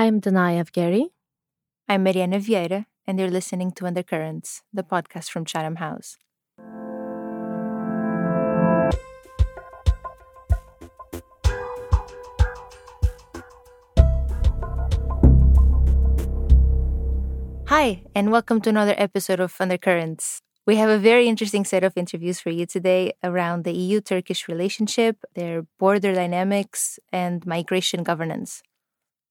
I'm Danai Avgeri. I'm Mariana Vieira, and you're listening to Undercurrents, the podcast from Chatham House. Hi, and welcome to another episode of Undercurrents. We have a very interesting set of interviews for you today around the EU Turkish relationship, their border dynamics, and migration governance.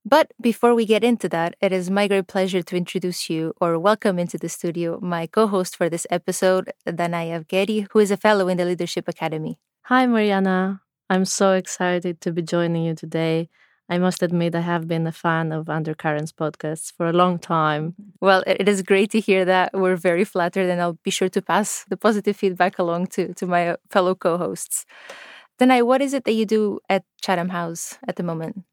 But before we get into that, it is my great pleasure to introduce you or welcome into the studio my co host for this episode, Danai Avgeri, who is a fellow in the Leadership Academy. Hi, Mariana. I'm so excited to be joining you today I must admit, I have been a fan of Undercurrents podcasts for a long time. Well, it is great to hear that. We're very flattered, and I'll be sure to pass the positive feedback along to, to my fellow co hosts. Danai, what is it that you do at Chatham House at the moment?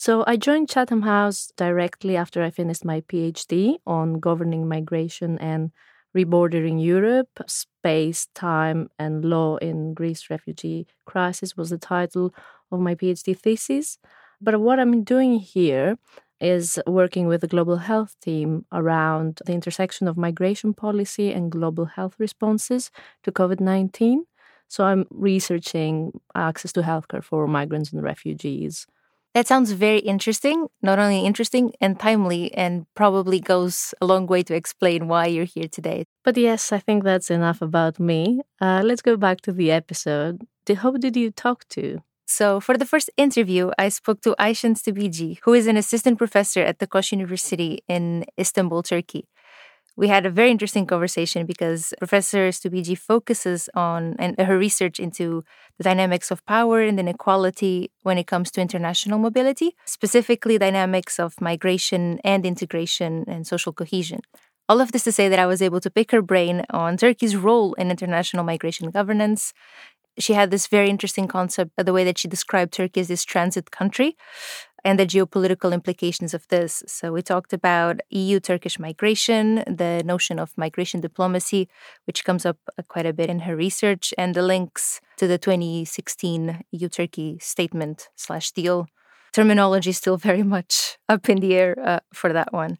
So, I joined Chatham House directly after I finished my PhD on governing migration and rebordering Europe. Space, Time, and Law in Greece Refugee Crisis was the title of my PhD thesis. But what I'm doing here is working with the global health team around the intersection of migration policy and global health responses to COVID 19. So I'm researching access to healthcare for migrants and refugees. That sounds very interesting, not only interesting and timely, and probably goes a long way to explain why you're here today. But yes, I think that's enough about me. Uh, let's go back to the episode. Who did you talk to? So, for the first interview, I spoke to Ayşen Üstübici, who is an assistant professor at the Koç University in Istanbul, Turkey. We had a very interesting conversation because Professor Üstübici focuses on and her research into the dynamics of power and inequality when it comes to international mobility, specifically dynamics of migration and integration and social cohesion. All of this to say that I was able to pick her brain on Turkey's role in international migration governance she had this very interesting concept, the way that she described Turkey as this transit country and the geopolitical implications of this. So we talked about EU Turkish migration, the notion of migration diplomacy, which comes up uh, quite a bit in her research, and the links to the 2016 EU Turkey statement slash deal. Terminology is still very much up in the air uh, for that one.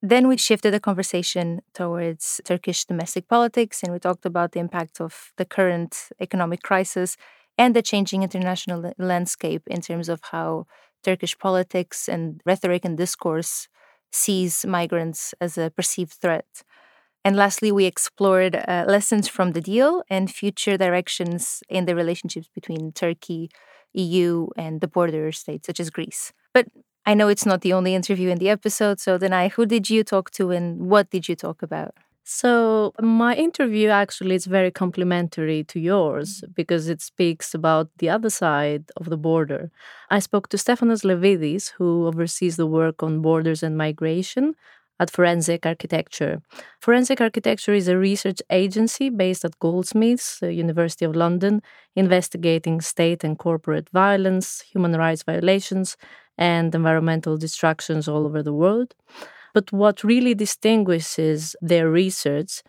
Then we shifted the conversation towards Turkish domestic politics and we talked about the impact of the current economic crisis and the changing international landscape in terms of how Turkish politics and rhetoric and discourse sees migrants as a perceived threat. And lastly, we explored uh, lessons from the deal and future directions in the relationships between Turkey, EU, and the border states such as Greece. But I know it's not the only interview in the episode, so Danai, who did you talk to and what did you talk about? So my interview actually is very complementary to yours mm-hmm. because it speaks about the other side of the border. I spoke to Stefanos Levidis, who oversees the work on borders and migration at Forensic Architecture. Forensic Architecture is a research agency based at Goldsmiths, University of London, investigating state and corporate violence, human rights violations, and environmental destructions all over the world. But what really distinguishes their research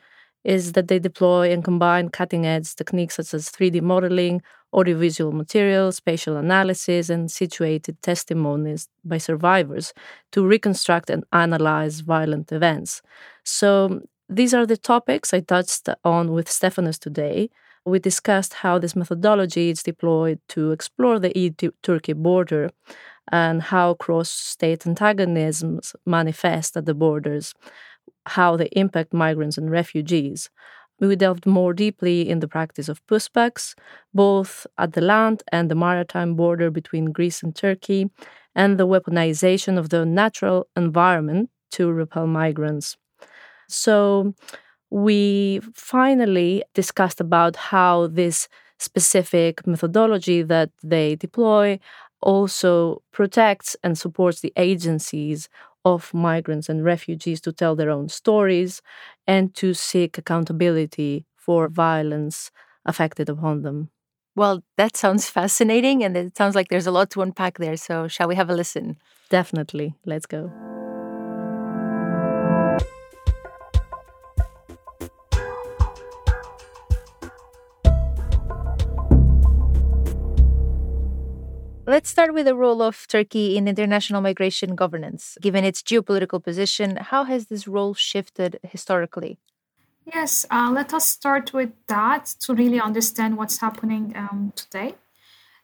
is that they deploy and combine cutting edge techniques such as 3D modeling, audiovisual materials, spatial analysis, and situated testimonies by survivors to reconstruct and analyze violent events. So, these are the topics I touched on with Stefanos today. We discussed how this methodology is deployed to explore the EU Turkey border and how cross state antagonisms manifest at the borders, how they impact migrants and refugees. We delved more deeply in the practice of pushbacks, both at the land and the maritime border between Greece and Turkey, and the weaponization of the natural environment to repel migrants. So, we finally discussed about how this specific methodology that they deploy also protects and supports the agencies of migrants and refugees to tell their own stories and to seek accountability for violence affected upon them. Well, that sounds fascinating and it sounds like there's a lot to unpack there. So, shall we have a listen? Definitely. Let's go. Let's start with the role of Turkey in international migration governance. Given its geopolitical position, how has this role shifted historically? Yes, uh, let us start with that to really understand what's happening um, today.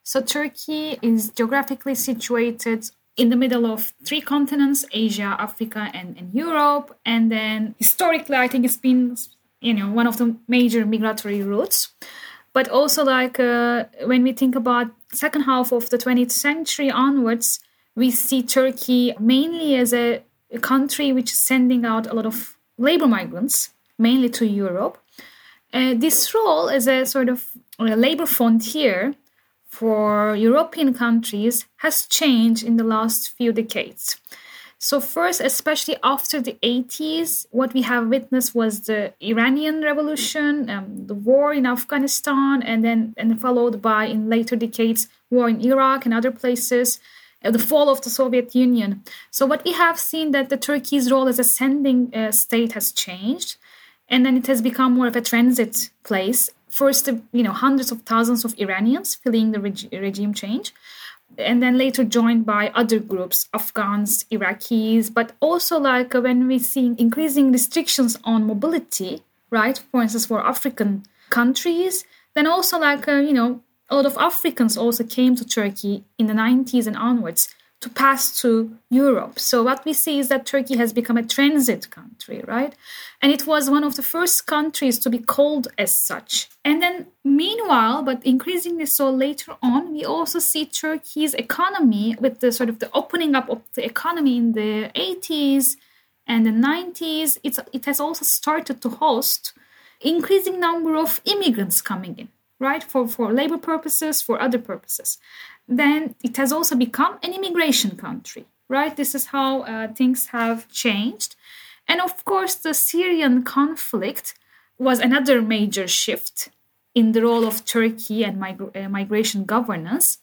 So, Turkey is geographically situated in the middle of three continents Asia, Africa, and, and Europe. And then historically, I think it's been you know one of the major migratory routes but also like uh, when we think about second half of the 20th century onwards we see turkey mainly as a, a country which is sending out a lot of labor migrants mainly to europe. Uh, this role as a sort of a labor frontier for european countries has changed in the last few decades so, first, especially after the 80s, what we have witnessed was the Iranian Revolution, um, the war in Afghanistan, and then and followed by in later decades war in Iraq and other places, uh, the fall of the Soviet Union. So, what we have seen that the Turkey's role as a sending uh, state has changed, and then it has become more of a transit place. First, you know, hundreds of thousands of Iranians fleeing the reg- regime change and then later joined by other groups, Afghans, Iraqis, but also like when we see increasing restrictions on mobility, right? For instance, for African countries, then also like, uh, you know, a lot of Africans also came to Turkey in the 90s and onwards to pass to Europe. So what we see is that Turkey has become a transit country, right? And it was one of the first countries to be called as such. And then meanwhile, but increasingly so later on, we also see Turkey's economy with the sort of the opening up of the economy in the 80s and the 90s, it's, it has also started to host increasing number of immigrants coming in right for for labor purposes for other purposes then it has also become an immigration country, right? This is how uh, things have changed. And of course, the Syrian conflict was another major shift in the role of Turkey and uh, migration governance,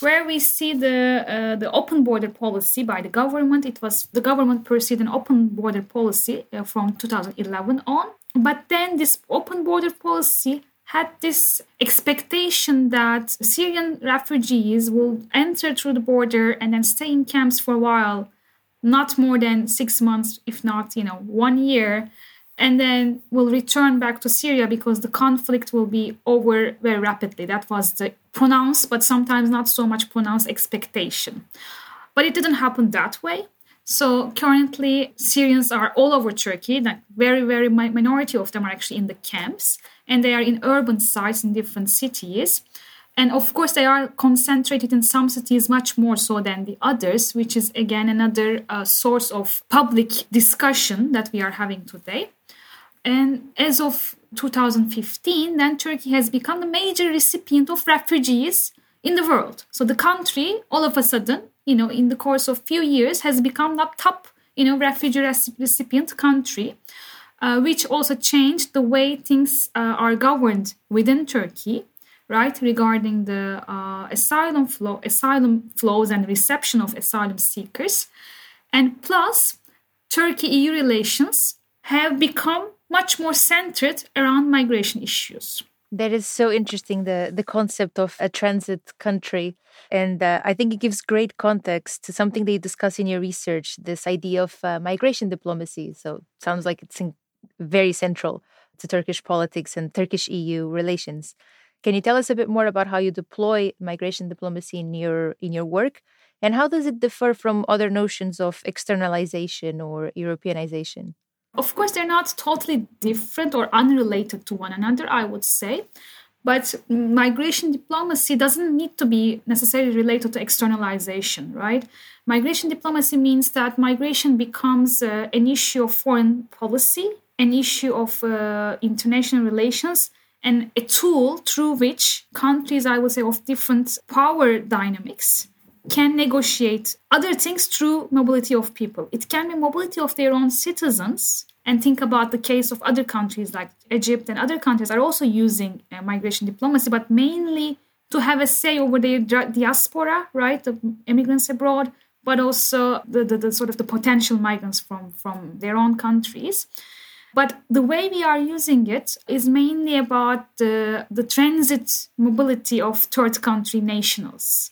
where we see the uh, the open border policy by the government. It was the government pursued an open border policy uh, from 2011 on, but then this open border policy had this expectation that Syrian refugees will enter through the border and then stay in camps for a while, not more than six months, if not, you know, one year, and then will return back to Syria because the conflict will be over very rapidly. That was the pronounced, but sometimes not so much pronounced expectation. But it didn't happen that way. So currently, Syrians are all over Turkey. Like very, very minority of them are actually in the camps, and they are in urban sites in different cities. And of course, they are concentrated in some cities much more so than the others, which is again another uh, source of public discussion that we are having today. And as of 2015, then Turkey has become the major recipient of refugees in the world. So the country, all of a sudden, you know, in the course of few years, has become the top, you know, refugee recipient country, uh, which also changed the way things uh, are governed within Turkey, right, regarding the uh, asylum flow, asylum flows and reception of asylum seekers, and plus, Turkey-EU relations have become much more centered around migration issues. That is so interesting the the concept of a transit country, and uh, I think it gives great context to something you discuss in your research. This idea of uh, migration diplomacy. So sounds like it's very central to Turkish politics and Turkish EU relations. Can you tell us a bit more about how you deploy migration diplomacy in your in your work, and how does it differ from other notions of externalization or Europeanization? Of course, they're not totally different or unrelated to one another, I would say. But migration diplomacy doesn't need to be necessarily related to externalization, right? Migration diplomacy means that migration becomes uh, an issue of foreign policy, an issue of uh, international relations, and a tool through which countries, I would say, of different power dynamics can negotiate other things through mobility of people. It can be mobility of their own citizens. And think about the case of other countries like Egypt and other countries are also using uh, migration diplomacy, but mainly to have a say over their diaspora, right, the immigrants abroad, but also the, the, the sort of the potential migrants from, from their own countries. But the way we are using it is mainly about the, the transit mobility of third country nationals.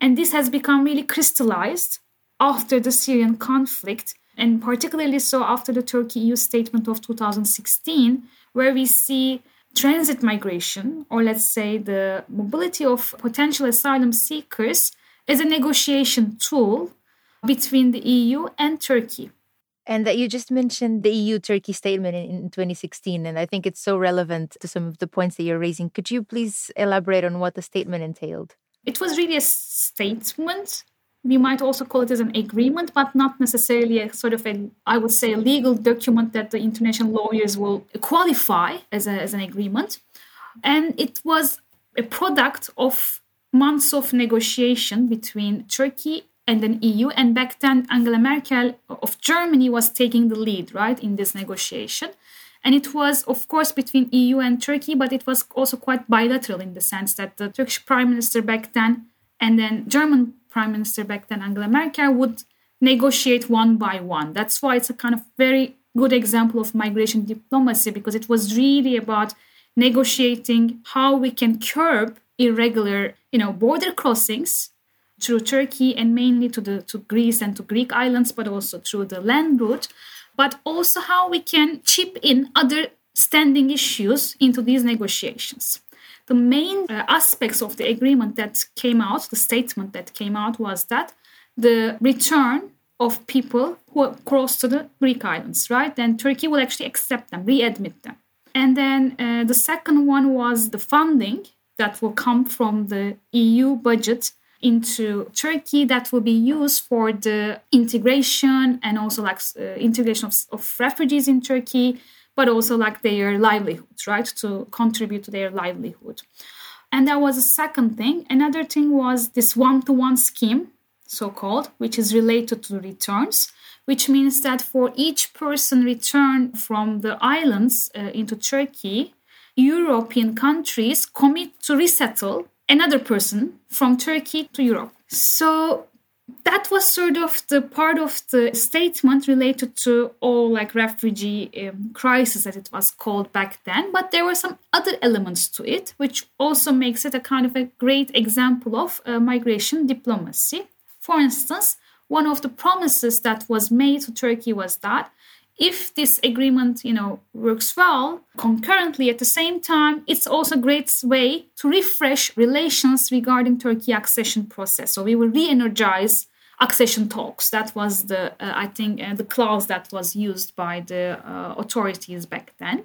And this has become really crystallized after the Syrian conflict, and particularly so after the Turkey EU statement of 2016, where we see transit migration, or let's say the mobility of potential asylum seekers, as a negotiation tool between the EU and Turkey. And that you just mentioned the EU Turkey statement in, in 2016, and I think it's so relevant to some of the points that you're raising. Could you please elaborate on what the statement entailed? It was really a statement. We might also call it as an agreement, but not necessarily a sort of a, I would say, a legal document that the international lawyers will qualify as, a, as an agreement. And it was a product of months of negotiation between Turkey and then EU. And back then, Angela Merkel of Germany was taking the lead, right, in this negotiation. And it was, of course, between EU and Turkey, but it was also quite bilateral in the sense that the Turkish prime minister back then and then German prime minister back then, Angela Merkel, would negotiate one by one. That's why it's a kind of very good example of migration diplomacy because it was really about negotiating how we can curb irregular, you know, border crossings through Turkey and mainly to the to Greece and to Greek islands, but also through the land route, but also how we can chip in other standing issues into these negotiations. The main uh, aspects of the agreement that came out, the statement that came out, was that the return of people who cross to the Greek islands, right? Then Turkey will actually accept them, readmit them. And then uh, the second one was the funding that will come from the EU budget into Turkey that will be used for the integration and also like uh, integration of, of refugees in Turkey, but also like their livelihoods, right? To contribute to their livelihood. And that was a second thing. Another thing was this one to one scheme, so called, which is related to returns, which means that for each person returned from the islands uh, into Turkey, European countries commit to resettle another person from Turkey to Europe. So that was sort of the part of the statement related to all like refugee um, crisis as it was called back then but there were some other elements to it which also makes it a kind of a great example of uh, migration diplomacy for instance one of the promises that was made to turkey was that if this agreement you know works well concurrently at the same time it's also a great way to refresh relations regarding turkey accession process. So we will re-energize accession talks. That was the uh, i think uh, the clause that was used by the uh, authorities back then.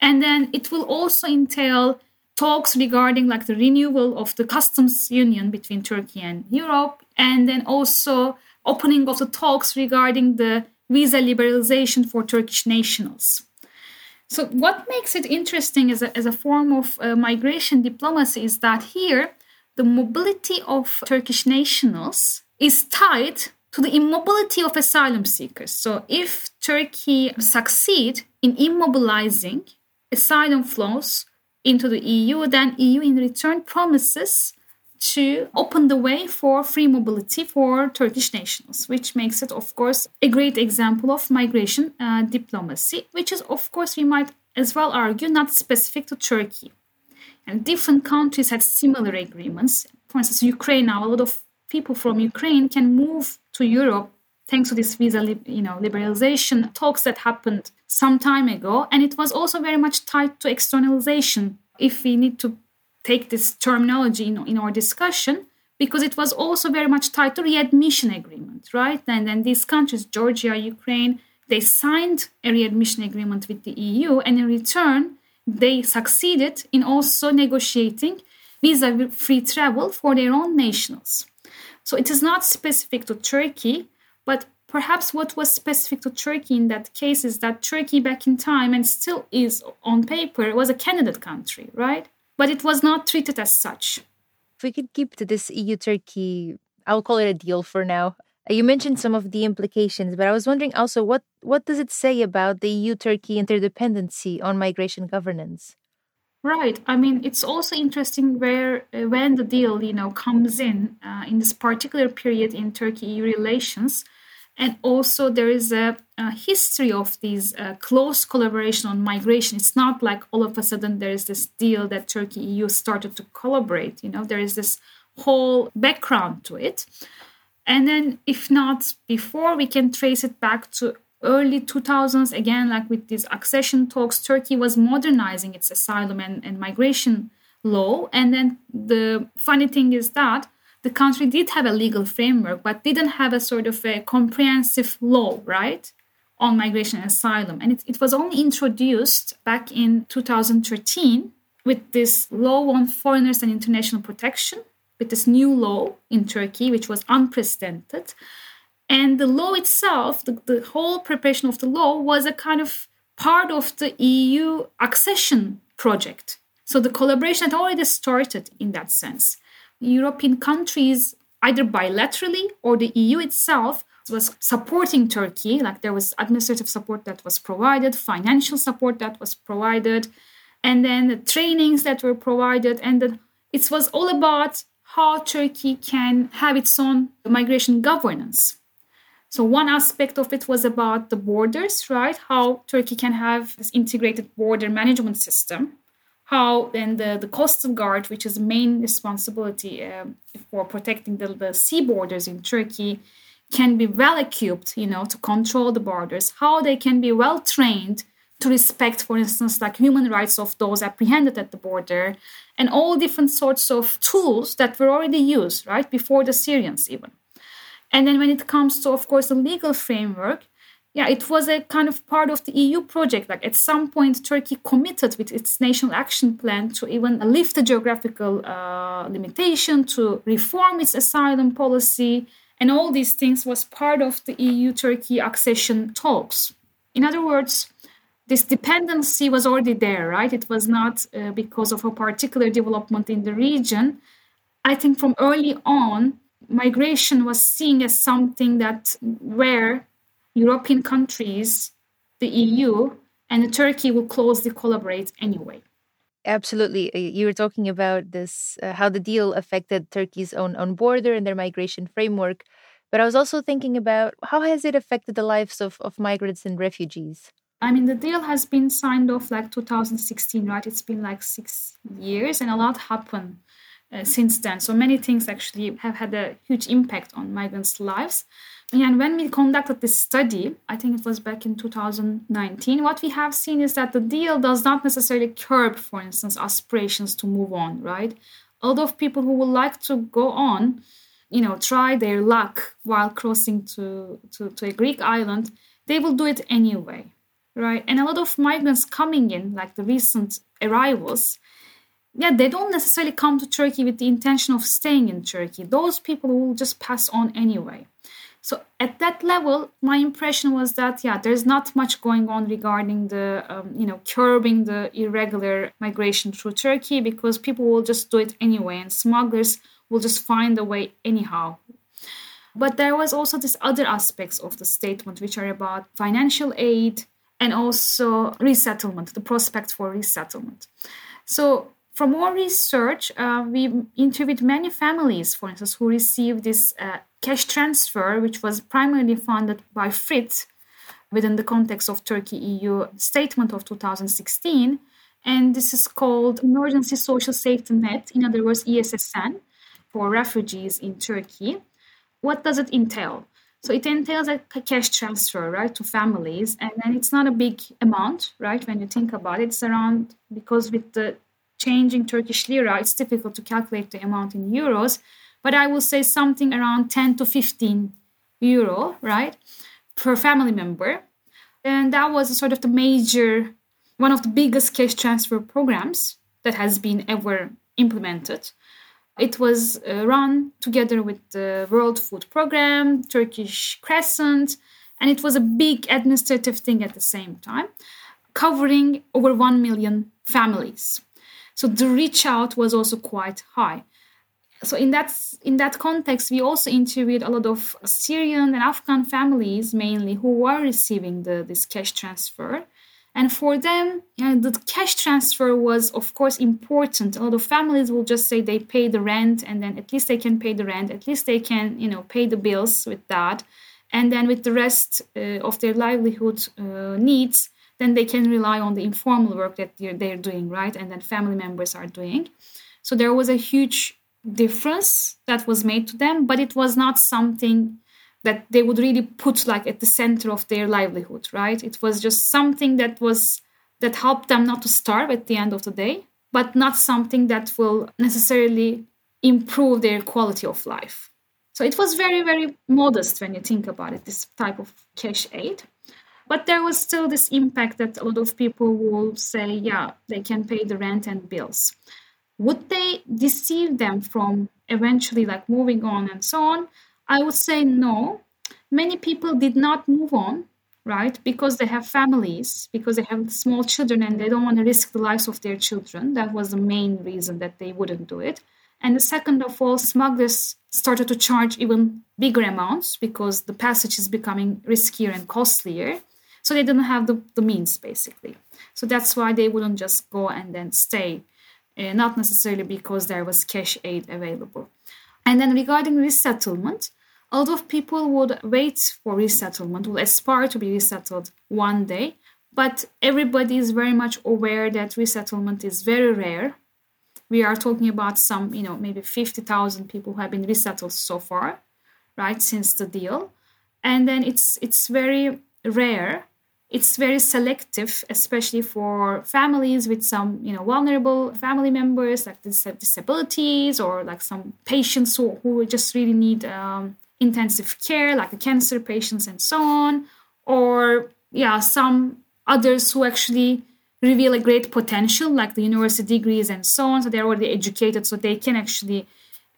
And then it will also entail talks regarding like the renewal of the customs union between turkey and europe and then also opening of the talks regarding the visa liberalization for Turkish nationals. So, what makes it interesting as a, as a form of uh, migration diplomacy is that here the mobility of Turkish nationals is tied to the immobility of asylum seekers. So, if Turkey succeed in immobilizing asylum flows into the EU, then EU in return promises to open the way for free mobility for Turkish nationals, which makes it, of course, a great example of migration uh, diplomacy, which is, of course, we might as well argue not specific to Turkey. And different countries had similar agreements. For instance, Ukraine now, a lot of people from Ukraine can move to Europe thanks to this visa you know liberalization talks that happened some time ago and it was also very much tied to externalization if we need to take this terminology in, in our discussion because it was also very much tied to readmission agreement, right? And then these countries, Georgia, Ukraine, they signed a readmission agreement with the EU, and in return, they succeeded in also negotiating visa-free travel for their own nationals. So it is not specific to Turkey, but perhaps what was specific to Turkey in that case is that Turkey back in time and still is on paper was a candidate country, right? But it was not treated as such. If we could keep to this EU Turkey, I'll call it a deal for now. Uh, you mentioned some of the implications, but I was wondering also what, what does it say about the EU Turkey interdependency on migration governance? Right. I mean, it's also interesting where uh, when the deal, you know, comes in uh, in this particular period in Turkey-EU relations, and also there is a, a history of these uh, close collaboration on migration it's not like all of a sudden there is this deal that turkey eu started to collaborate you know there is this whole background to it. And then, if not before, we can trace it back to early 2000s. Again, like with these accession talks, Turkey was modernizing its asylum and, and migration law. And then the funny thing is that the country did have a legal framework, but didn't have a sort of a comprehensive law, right? On migration and asylum. And it, it was only introduced back in 2013 with this law on foreigners and international protection, with this new law in Turkey, which was unprecedented. And the law itself, the, the whole preparation of the law, was a kind of part of the EU accession project. So the collaboration had already started in that sense. European countries, either bilaterally or the EU itself, was supporting Turkey. Like there was administrative support that was provided, financial support that was provided, and then the trainings that were provided. And then it was all about how Turkey can have its own migration governance. So one aspect of it was about the borders, right? How Turkey can have this integrated border management system. How then the, the coastal guard, which is the main responsibility um, for protecting the, the sea borders in Turkey, can be well equipped, you know, to control the borders. How they can be well trained to respect, for instance, like human rights of those apprehended at the border, and all different sorts of tools that were already used, right, before the Syrians even. And then when it comes to, of course, the legal framework, yeah, it was a kind of part of the EU project. Like at some point, Turkey committed with its national action plan to even lift the geographical uh, limitation, to reform its asylum policy, and all these things was part of the EU-Turkey accession talks. In other words, this dependency was already there, right? It was not uh, because of a particular development in the region. I think from early on, migration was seen as something that where European countries, the EU, and Turkey will closely collaborate anyway. Absolutely. Uh, you were talking about this, uh, how the deal affected Turkey's own, own border and their migration framework. But I was also thinking about how has it affected the lives of, of migrants and refugees? I mean, the deal has been signed off like 2016, right? It's been like six years, and a lot happened uh, since then. So many things actually have had a huge impact on migrants' lives. And when we conducted this study, I think it was back in 2019, what we have seen is that the deal does not necessarily curb, for instance, aspirations to move on, right? A lot of people who would like to go on, you know, try their luck while crossing to, to, to a Greek island, they will do it anyway, right? And a lot of migrants coming in, like the recent arrivals, yeah, they don't necessarily come to Turkey with the intention of staying in Turkey. Those people will just pass on anyway. So at that level, my impression was that yeah, there's not much going on regarding the um, you know curbing the irregular migration through Turkey because people will just do it anyway, and smugglers will just find a way anyhow. But there was also this other aspects of the statement which are about financial aid and also resettlement, the prospect for resettlement. So from our research, uh, we interviewed many families, for instance, who received this uh, cash transfer, which was primarily funded by FRIT within the context of Turkey EU statement of 2016. And this is called Emergency Social Safety Net, in other words, ESSN, for refugees in Turkey. What does it entail? So it entails a cash transfer, right, to families, and then it's not a big amount, right, when you think about it. It's around because with the changing Turkish lira, it's difficult to calculate the amount in euros, but I will say something around 10 to 15 euro, right, per family member. And that was sort of the major, one of the biggest cash transfer programs that has been ever implemented. It was uh, run together with the World Food Program, Turkish Crescent, and it was a big administrative thing at the same time, covering over 1 million families. So the reach out was also quite high. So in that in that context, we also interviewed a lot of Syrian and Afghan families mainly who were receiving the, this cash transfer. And for them, you know, the cash transfer was, of course, important. A lot of families will just say they pay the rent, and then at least they can pay the rent. At least they can, you know, pay the bills with that, and then with the rest uh, of their livelihood uh, needs, then they can rely on the informal work that they're, they're doing, right? And then family members are doing. So there was a huge difference that was made to them, but it was not something that they would really put like at the center of their livelihood, right? It was just something that was that helped them not to starve at the end of the day, but not something that will necessarily improve their quality of life. So it was very, very modest when you think about it, this type of cash aid. But there was still this impact that a lot of people will say, yeah, they can pay the rent and bills. Would they deceive them from eventually like moving on and so on? I would say no. Many people did not move on, right? Because they have families, because they have small children and they don't want to risk the lives of their children. That was the main reason that they wouldn't do it. And the second of all, smugglers started to charge even bigger amounts because the passage is becoming riskier and costlier. So they didn't have the, the means, basically. So that's why they wouldn't just go and then stay, uh, not necessarily because there was cash aid available. And then regarding resettlement, a lot of people would wait for resettlement, will aspire to be resettled one day, but everybody is very much aware that resettlement is very rare. We are talking about some, you know, maybe 50,000 people who have been resettled so far, right, since the deal. And then it's it's very rare it's very selective, especially for families with some, you know, vulnerable family members like disabilities or like some patients who, who just really need um, intensive care, like the cancer patients and so on, or yeah, some others who actually reveal a great potential, like the university degrees and so on. So they're already educated, so they can actually,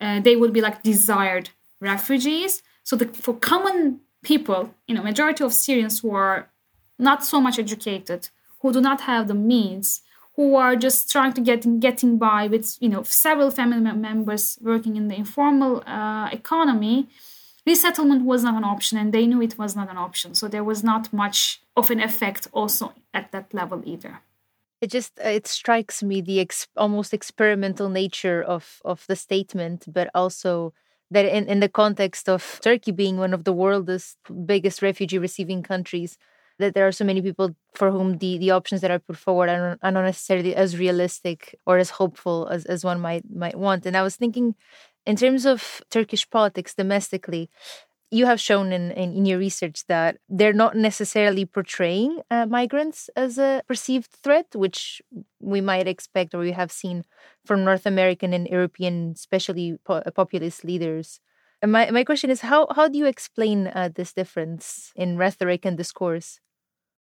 uh, they would be like desired refugees. So the, for common people, you know, majority of Syrians who are not so much educated, who do not have the means, who are just trying to get getting by with you know several family members working in the informal uh, economy resettlement was not an option and they knew it was not an option. So there was not much of an effect also at that level either. It just uh, it strikes me the ex- almost experimental nature of of the statement but also that in, in the context of turkey being one of the world's biggest refugee receiving countries that there are so many people for whom the the options that are put forward are, not necessarily as realistic or as hopeful as, as one might might want. And I was thinking, in terms of Turkish politics domestically, you have shown in, in, in, your research that they're not necessarily portraying uh, migrants as a perceived threat, which we might expect or we have seen from North American and European, especially po- populist leaders. And my, my question is how, how do you explain uh, this difference in rhetoric and discourse?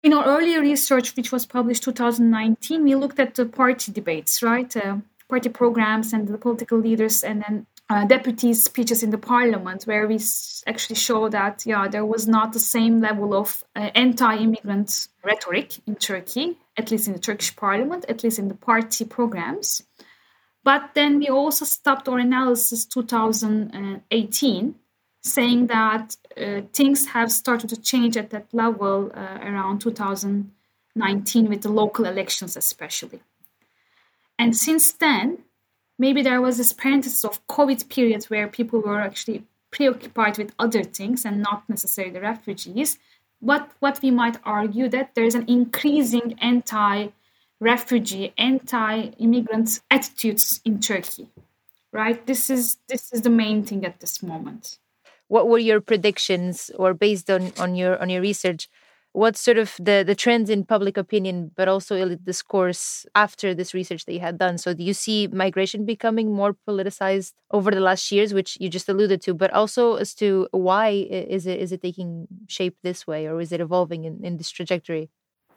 In our earlier research, which was published 2019, we looked at the party debates, right? Uh, party programs and the political leaders, and then uh, deputies' speeches in the parliament, where we actually show that, yeah, there was not the same level of uh, anti-immigrant rhetoric in Turkey, at least in the Turkish parliament, at least in the party programs. But then we also stopped our analysis 2018 saying that uh, things have started to change at that level uh, around 2019 with the local elections, especially. And since then, maybe there was this parenthesis of COVID period where people were actually preoccupied with other things and not necessarily the refugees. But what we might argue that there is an increasing anti-refugee, anti-immigrant attitudes in Turkey, right? This is this is the main thing at this moment what were your predictions or based on on your on your research? What sort of the the trends in public opinion but also elite discourse after this research that you had done? So do you see migration becoming more politicized over the last years which you just alluded to but also as to why is it is it taking shape this way or is it evolving in, in this trajectory?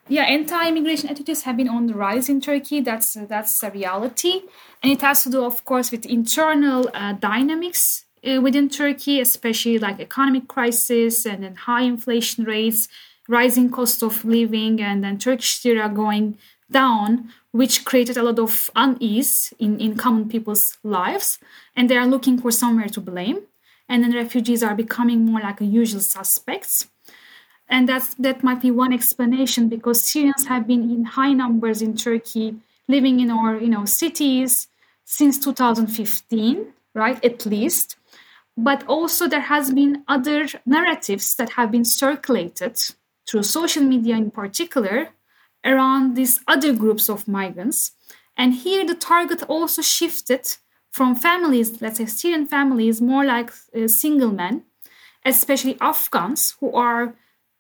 Yeah anti-immigration attitudes have been on the rise in turkey. That's that's a reality. And it has to do of course with internal uh, dynamics Uh, within Turkey, especially like economic crisis and then high inflation rates, rising cost of living, and then Turkish lira going down, which created a lot of unease in, in common people's lives. And they are looking for somewhere to blame. And then refugees are becoming more like usual suspects. And that's, that might be one explanation because Syrians have been in high numbers in Turkey, living in our you know cities since 2015, right? At least but also there has been other narratives that have been circulated through social media in particular around these other groups of migrants and here the target also shifted from families, let's say Syrian families, more like uh, single men, especially Afghans who are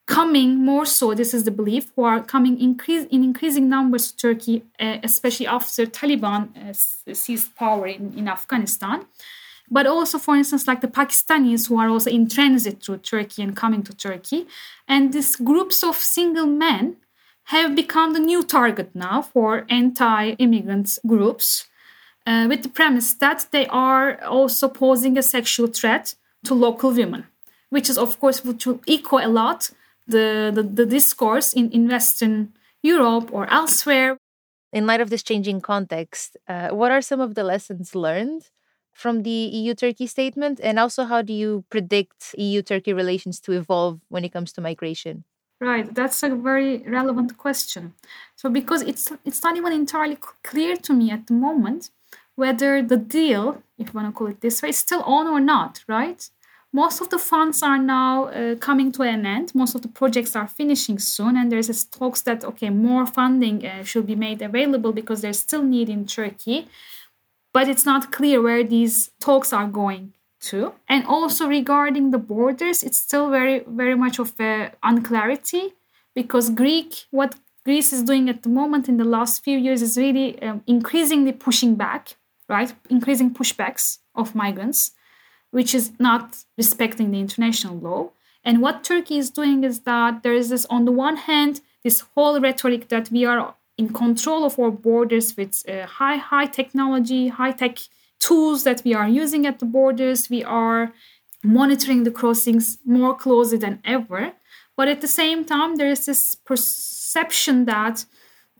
coming more so, this is the belief, who are coming increase, in increasing numbers to Turkey, uh, especially after Taliban uh, seized power in, in Afghanistan. But also, for instance, like the Pakistanis who are also in transit through Turkey and coming to Turkey. And these groups of single men have become the new target now for anti immigrant groups, uh, with the premise that they are also posing a sexual threat to local women, which is, of course, which will echo a lot the, the, the discourse in, in Western Europe or elsewhere. In light of this changing context, uh, what are some of the lessons learned from the EU Turkey statement? And also, how do you predict EU Turkey relations to evolve when it comes to migration? Right, that's a very relevant question. So, because it's it's not even entirely clear to me at the moment whether the deal, if you want to call it this way, is still on or not, right? most of the funds are now uh, coming to an end most of the projects are finishing soon and there's talks that okay more funding uh, should be made available because there's still need in turkey but it's not clear where these talks are going to and also regarding the borders it's still very very much of a unclarity because greek what greece is doing at the moment in the last few years is really um, increasingly pushing back right increasing pushbacks of migrants which is not respecting the international law. And what Turkey is doing is that there is this, on the one hand, this whole rhetoric that we are in control of our borders with uh, high, high technology, high tech tools that we are using at the borders. We are monitoring the crossings more closely than ever. But at the same time, there is this perception that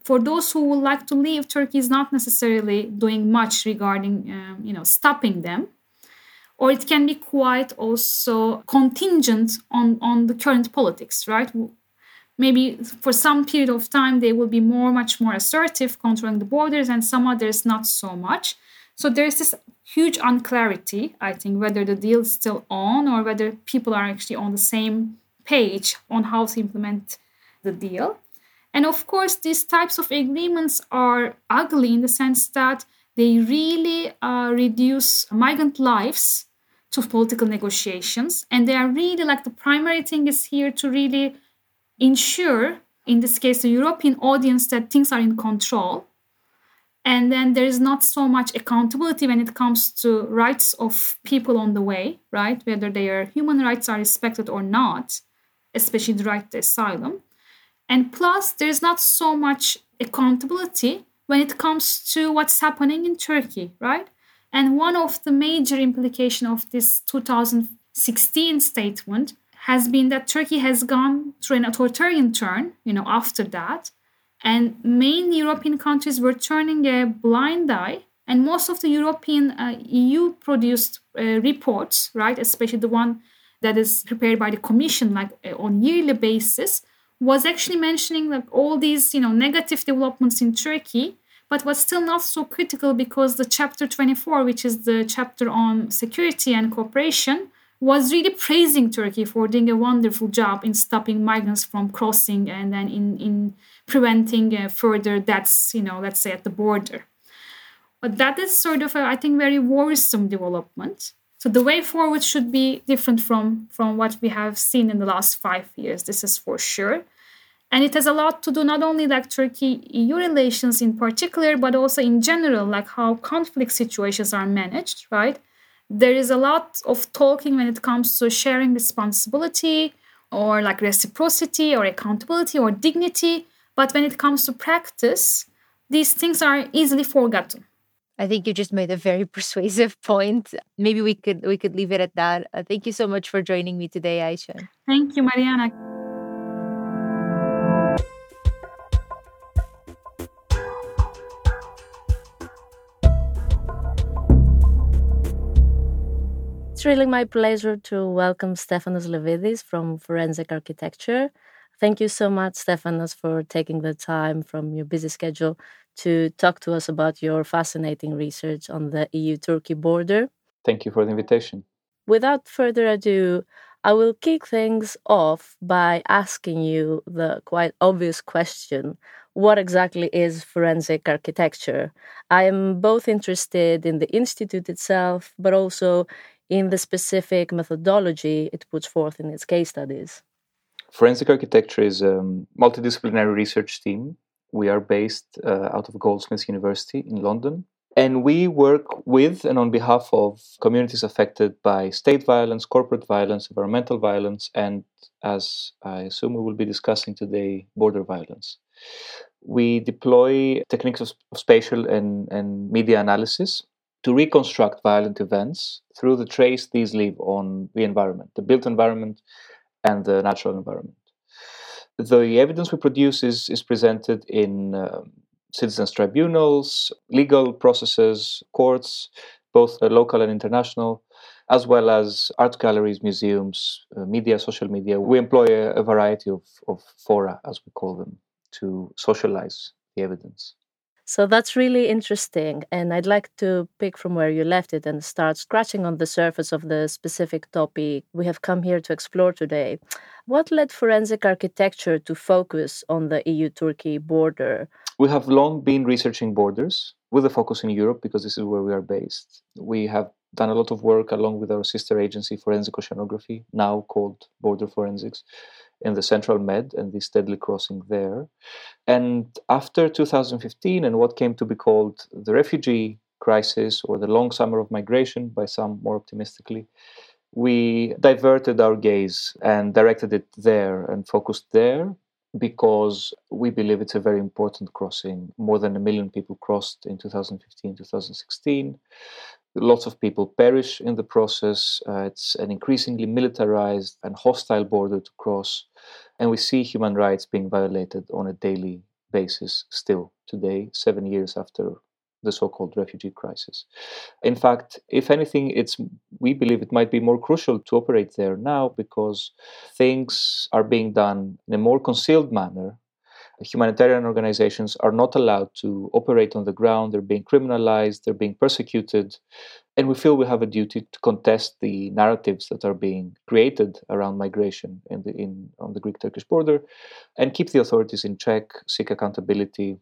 for those who would like to leave, Turkey is not necessarily doing much regarding, um, you know, stopping them or it can be quite also contingent on, on the current politics, right? Maybe for some period of time they will be more, much more assertive, controlling the borders, and some others not so much. So there's this huge unclarity, I think, whether the deal is still on or whether people are actually on the same page on how to implement the deal. And of course, these types of agreements are ugly in the sense that they really uh, reduce migrant lives to political negotiations. And they are really like the primary thing is here to really ensure, in this case, the European audience, that things are in control. And then there is not so much accountability when it comes to rights of people on the way, right? Whether their human rights are respected or not, especially the right to asylum. And plus, there is not so much accountability when it comes to what's happening in Turkey, right? And one of the major implications of this 2016 statement has been that Turkey has gone through an authoritarian turn, you know, after that. And main European countries were turning a blind eye. And most of the European uh, EU produced uh, reports, right, especially the one that is prepared by the Commission, like uh, on yearly basis, was actually mentioning like all these, you know, negative developments in Turkey but was still not so critical because the chapter 24, which is the chapter on security and cooperation, was really praising Turkey for doing a wonderful job in stopping migrants from crossing and then in, in preventing uh, further deaths, you know, let's say at the border. But that is sort of, a, I think, very worrisome development. So the way forward should be different from, from what we have seen in the last five years. This is for sure. And it has a lot to do not only like Turkey EU relations in particular, but also in general, like how conflict situations are managed, right? There is a lot of talking when it comes to sharing responsibility or like reciprocity or accountability or dignity. But when it comes to practice, these things are easily forgotten. I think you just made a very persuasive point. Maybe we could we could leave it at that. Uh, thank you so much for joining me today, Aisha. Thank you, Mariana. It's really my pleasure to welcome Stefanos Levidis from Forensic Architecture. Thank you so much, Stefanos, for taking the time from your busy schedule to talk to us about your fascinating research on the EU Turkey border. Thank you for the invitation. Without further ado, I will kick things off by asking you the quite obvious question what exactly is forensic architecture. I am both interested in the institute itself, but also in the specific methodology it puts forth in its case studies. Forensic architecture is a multidisciplinary research team. We are based uh, out of Goldsmiths University in London. And we work with and on behalf of communities affected by state violence, corporate violence, environmental violence, and as I assume we will be discussing today, border violence. We deploy techniques of, spatial and, and media analysis to reconstruct violent events through the trace these leave on the environment, the built environment and the natural environment. The evidence we produce is, is presented in uh, citizens' tribunals, legal processes, courts, both local and international, as well as art galleries, museums, uh, media, social media. We employ a, a variety of, of fora, as we call them, to socialize the evidence. So that's really interesting. And I'd like to pick from where you left it and start scratching on the surface of the specific topic we have come here to explore today. What led forensic architecture to focus on the EU Turkey border? We have long been researching borders with a focus in Europe because this is where we are based. We have done a lot of work along with our sister agency, Forensic Oceanography, now called Border Forensics, in the Central Med and the Steadley crossing there. And after 2015 and what came to be called the refugee crisis or the long summer of migration, by some more optimistically, we diverted our gaze and directed it there and focused there because we believe it's a very important crossing. More than a million people crossed in 2015, 2016. Lots of people perish in the process. Uh, it's an increasingly militarized and hostile border to cross. And we see human rights being violated on a daily basis still today, seven years after the so-called refugee crisis. In fact, if anything, it's we believe it might be more crucial to operate there now because things are being done in a more concealed manner humanitarian organizations are not allowed to operate on the ground. They're being criminalized, they're being persecuted. And we feel we have a duty to contest the narratives that are being created around migration in the, in, on the Greek Turkish border and keep the authorities in check, seek accountability.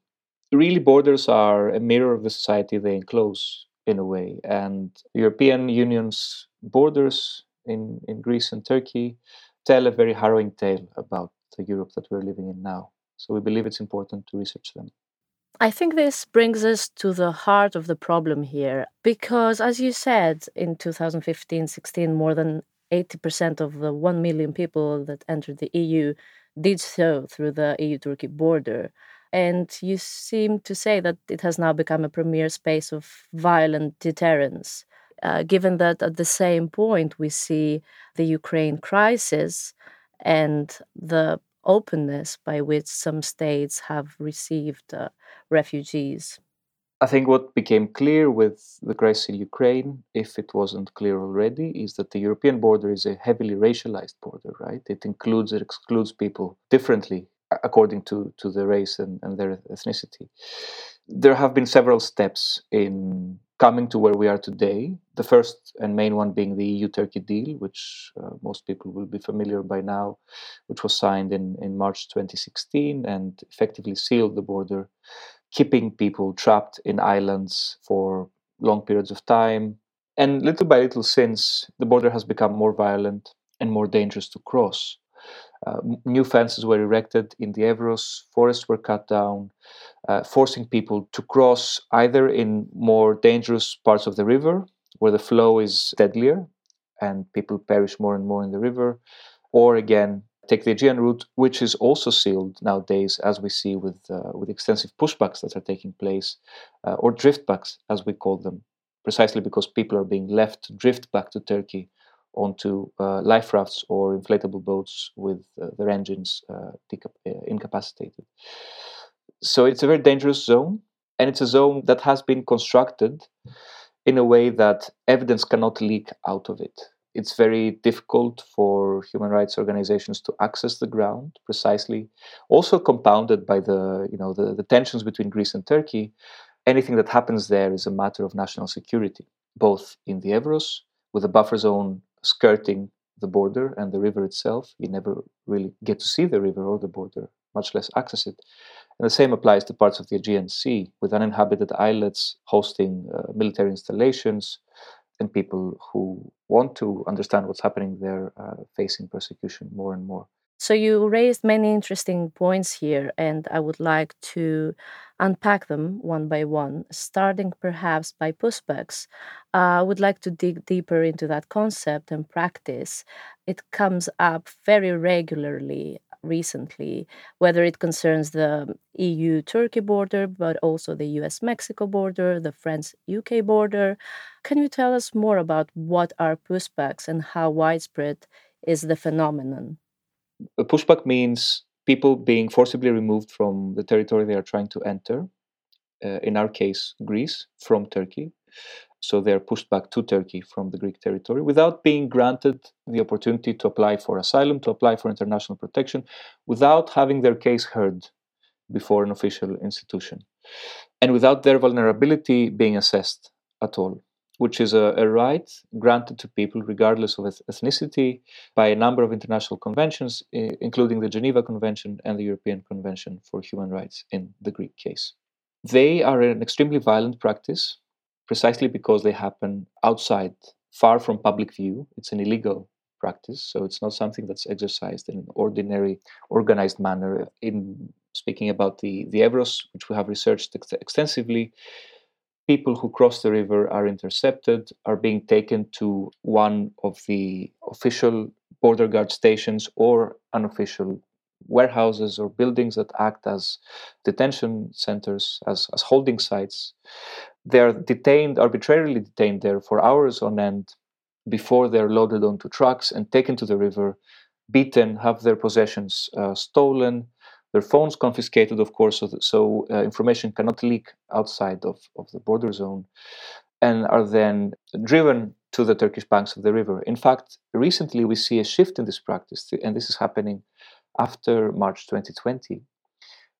Really, borders are a mirror of the society they enclose in a way. And European Union's borders in, in Greece and Turkey tell a very harrowing tale about the Europe that we're living in now. So we believe it's important to research them. I think this brings us to the heart of the problem here because, as you said, in 2015 16, more than 80% of the 1 million people that entered the EU did so through the EU Turkey border. And you seem to say that it has now become a premier space of violent deterrence. Uh, given that at the same point we see the Ukraine crisis and the openness by which some states have received uh, refugees. I think what became clear with the crisis in Ukraine, if it wasn't clear already, is that the European border is a heavily racialized border, right? It includes or excludes people differently according to, to the race and, and their ethnicity. There have been several steps in coming to where we are today. The first and main one being the EU Turkey deal, which uh, most people will be familiar by now, which was signed in, in March 2016 and effectively sealed the border, keeping people trapped in islands for long periods of time. And little by little, since the border has become more violent and more dangerous to cross. Uh, new fences were erected in the Evros, forests were cut down, uh, forcing people to cross either in more dangerous parts of the river where the flow is deadlier and people perish more and more in the river, or again, take the Aegean route, which is also sealed nowadays, as we see with, uh, with extensive pushbacks that are taking place, uh, or driftbacks, as we call them, precisely because people are being left to drift back to Turkey onto uh, life rafts or inflatable boats with uh, their engines uh, incapacitated. So it's a very dangerous zone, and it's a zone that has been constructed in a way that evidence cannot leak out of it. It's very difficult for human rights organizations to access the ground precisely, also compounded by the, you know, the, the tensions between Greece and Turkey. Anything that happens there is a matter of national security, both in the Evros, with a buffer zone skirting the border and the river itself. You never really get to see the river or the border, much less access it. And the same applies to parts of the Aegean Sea, with uninhabited islets hosting uh, military installations and people who want to understand what's happening there uh, facing persecution more and more. So, you raised many interesting points here, and I would like to unpack them one by one, starting perhaps by pushbacks. Uh, I would like to dig deeper into that concept and practice. It comes up very regularly recently, whether it concerns the EU Turkey border, but also the US Mexico border, the France UK border. Can you tell us more about what are pushbacks and how widespread is the phenomenon? A pushback means people being forcibly removed from the territory they are trying to enter. Uh, in our case, Greece, from Turkey. So they're pushed back to Turkey from the Greek territory without being granted the opportunity to apply for asylum, to apply for international protection, without having their case heard before an official institution, and without their vulnerability being assessed at all, which is a, a right granted to people regardless of ethnicity by a number of international conventions, including the Geneva Convention and the European Convention for Human Rights in the Greek case. They are an extremely violent practice precisely because they happen outside, far from public view. It's an illegal practice, so it's not something that's exercised in an ordinary, organized manner. In speaking about the, the Evros, which we have researched ex- extensively, people who cross the river are intercepted, are being taken to one of the official border guard stations or unofficial warehouses or buildings that act as detention centers, as, as holding sites. They're detained, arbitrarily detained there for hours on end before they're loaded onto trucks and taken to the river, beaten, have their possessions uh, stolen, their phones confiscated, of course, so, so uh, information cannot leak outside of, of the border zone, and are then driven to the Turkish banks of the river. In fact, recently we see a shift in this practice, and this is happening after March 2020,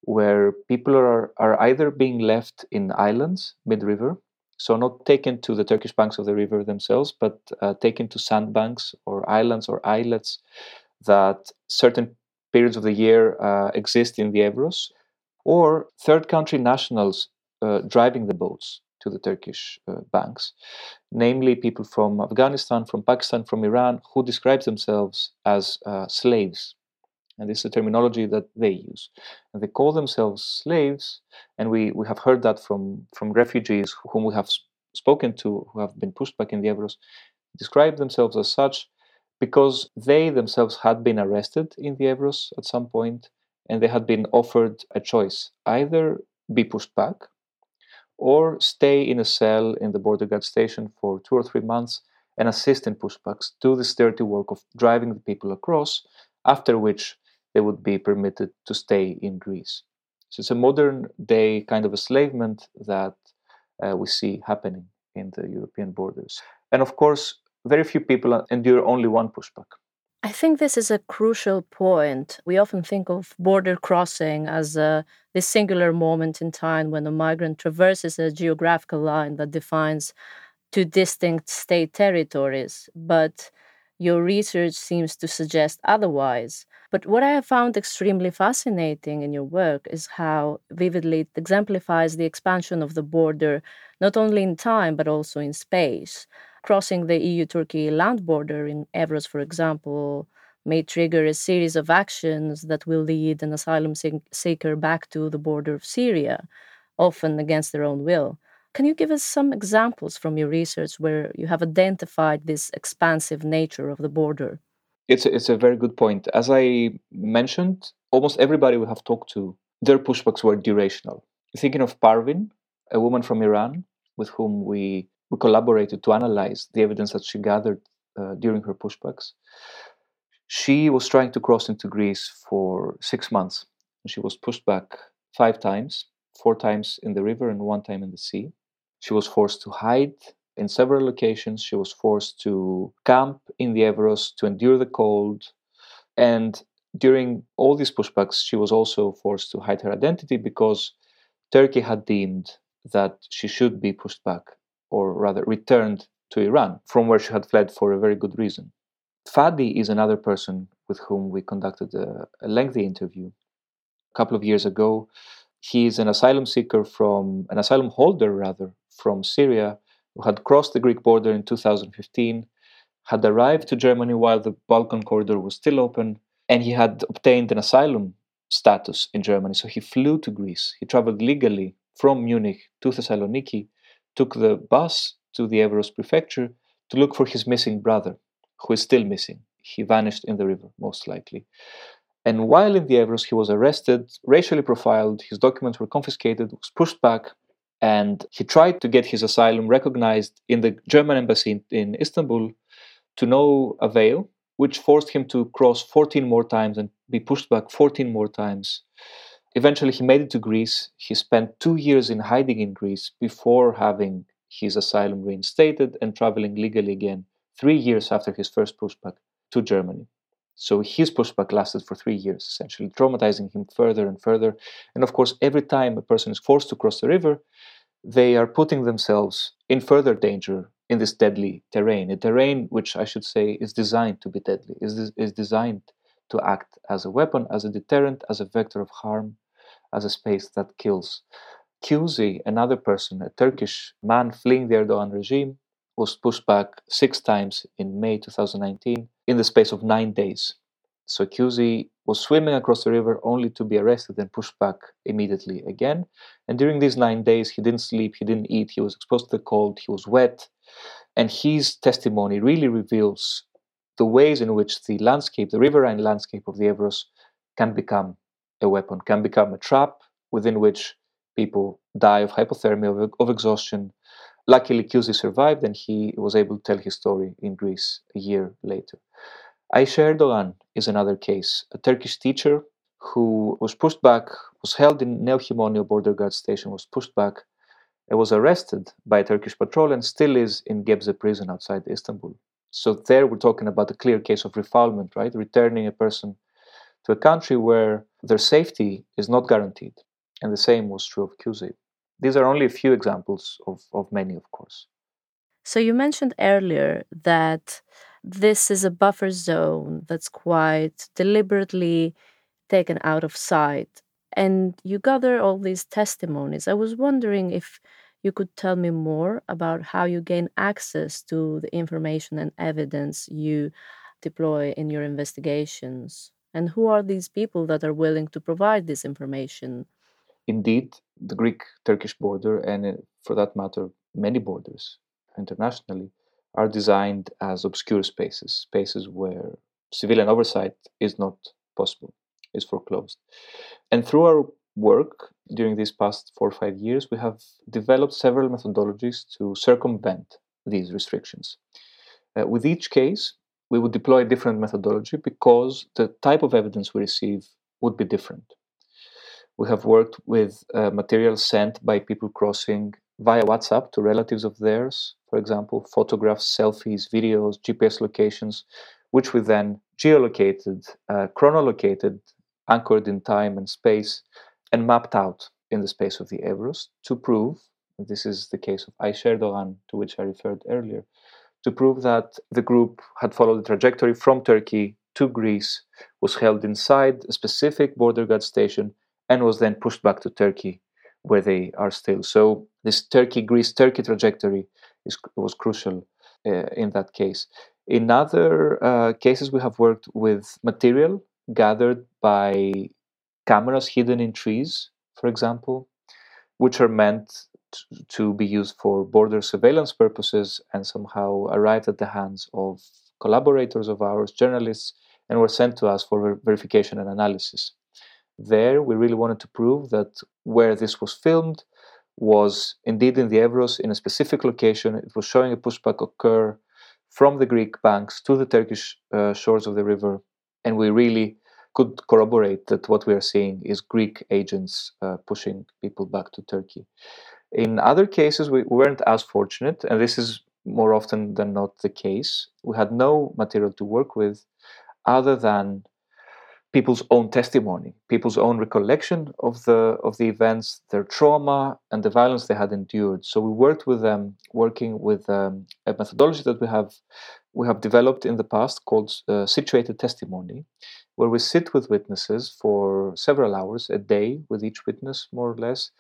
where people are, are either being left in islands mid river, so not taken to the Turkish banks of the river themselves, but uh, taken to sandbanks or islands or islets that certain periods of the year uh, exist in the Evros, or third country nationals uh, driving the boats to the Turkish uh, banks, namely people from Afghanistan, from Pakistan, from Iran, who describe themselves as uh, slaves and this is a terminology that they use. And they call themselves slaves, and we, we have heard that from, from refugees whom we have spoken to who have been pushed back in the Evros, describe themselves as such because they themselves had been arrested in the Evros at some point and they had been offered a choice either be pushed back or stay in a cell in the border guard station for two or three months and assist in pushbacks, do this dirty work of driving the people across, after which they would be permitted to stay in Greece. So it's a modern day kind of enslavement that uh, we see happening in the European borders. And of course, very few people endure only one pushback. I think this is a crucial point. We often think of border crossing as a, this singular moment in time when a migrant traverses a geographical line that defines two distinct state territories. But your research seems to suggest otherwise. But what I have found extremely fascinating in your work is how vividly it exemplifies the expansion of the border, not only in time, but also in space. Crossing the EU Turkey land border in Evros, for example, may trigger a series of actions that will lead an asylum seeker back to the border of Syria, often against their own will. Can you give us some examples from your research where you have identified this expansive nature of the border? It's a, it's a very good point. As I mentioned, almost everybody we have talked to, their pushbacks were durational. Thinking of Parvin, a woman from Iran with whom we, we collaborated to analyze the evidence that she gathered uh, during her pushbacks. She was trying to cross into Greece for six months. She was pushed back five times, four times in the river and one time in the sea. She was forced to hide in several locations. She was forced to camp in the Evros to endure the cold. And during all these pushbacks, she was also forced to hide her identity because Turkey had deemed that she should be pushed back, or rather returned to Iran, from where she had fled for a very good reason. Fadi is another person with whom we conducted a, a lengthy interview. A couple of years ago, He is an asylum seeker from, an asylum holder rather, from Syria, who had crossed the Greek border in 2015, had arrived to Germany while the Balkan corridor was still open, and he had obtained an asylum status in Germany. So he flew to Greece. He traveled legally from Munich to Thessaloniki, took the bus to the Evros prefecture to look for his missing brother, who is still missing. He vanished in the river, most likely. And while in the Evros, he was arrested, racially profiled, his documents were confiscated, was pushed back, and he tried to get his asylum recognized in the German embassy in, in Istanbul to no avail, which forced him to cross 14 more times and be pushed back 14 more times. Eventually, he made it to Greece. He spent two years in hiding in Greece before having his asylum reinstated and traveling legally again three years after his first pushback to Germany. So his pushback lasted for three years, essentially traumatizing him further and further. And of course, every time a person is forced to cross the river, they are putting themselves in further danger in this deadly terrain, a terrain which I should say is designed to be deadly, is, is designed to act as a weapon, as a deterrent, as a vector of harm, as a space that kills. Kuzi, another person, a Turkish man fleeing the Erdogan regime, was pushed back six times in May 2019 in the space of nine days. So Kuzi was swimming across the river only to be arrested and pushed back immediately again. And during these nine days, he didn't sleep, he didn't eat, he was exposed to the cold, he was wet. And his testimony really reveals the ways in which the landscape, the riverine landscape of the Evros, can become a weapon, can become a trap within which people die of hypothermia, of, of exhaustion. Luckily, Kuzi survived and he was able to tell his story in Greece a year later. Ayşe Erdogan is another case, a Turkish teacher who was pushed back, was held in Neochimonio border guard station, was pushed back, and was arrested by a Turkish patrol and still is in Gebze prison outside Istanbul. So there we're talking about a clear case of refoulement, right? Returning a person to a country where their safety is not guaranteed. And the same was true of Kuzi. These are only a few examples of, of many, of course. So you mentioned earlier that this is a buffer zone that's quite deliberately taken out of sight. And you gather all these testimonies. I was wondering if you could tell me more about how you gain access to the information and evidence you deploy in your investigations. And who are these people that are willing to provide this information? Indeed, the Greek Turkish border, and uh, for that matter, many borders internationally, are designed as obscure spaces, spaces where civilian oversight is not possible, is foreclosed. And through our work during these past four or five years, we have developed several methodologies to circumvent these restrictions. Uh, with each case, we would deploy a different methodology because the type of evidence we receive would be different. We have worked with uh, material sent by people crossing via WhatsApp to relatives of theirs, for example, photographs, selfies, videos, GPS locations, which we then geolocated, uh, chronolocated, anchored in time and space, and mapped out in the space of the Evros to prove, this is the case of Ayşe Erdogan, to which I referred earlier, to prove that the group had followed the trajectory from Turkey to Greece, was held inside a specific border guard station, and was then pushed back to Turkey where they are still. So this Turkey Greece Turkey trajectory is, was crucial uh, in that case. In other uh, cases, we have worked with material gathered by cameras hidden in trees, for example, which are meant to be used for border surveillance purposes and somehow arrived at the hands of collaborators of ours, journalists, and were sent to us for ver- verification and analysis there we really wanted to prove that where this was filmed was indeed in the Evros in a specific location. It was showing a pushback occur from the Greek banks to the Turkish uh, shores of the river, and we really could corroborate that what we are seeing is Greek agents uh, pushing people back to Turkey. In other cases, we weren't as fortunate, and this is more often than not the case. We had no material to work with other than people's own testimony, people's own recollection of the of the events, their trauma, and the violence they had endured. So we worked with them, working with um, a methodology that we have we have developed in the past called uh, situated testimony, where we sit with witnesses for several hours a day with each witness, more or less.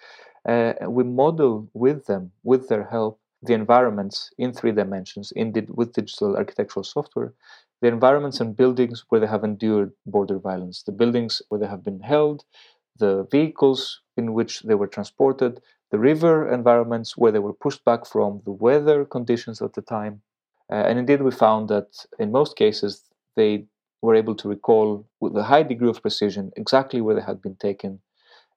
Uh, we model with them, with their help, the environments in three dimensions in di- with digital architectural software, the environments and buildings where they have endured border violence, the buildings where they have been held, the vehicles in which they were transported, the river environments where they were pushed back from, the weather conditions at the time. Uh, and indeed, we found that in most cases, they were able to recall with a high degree of precision exactly where they had been taken.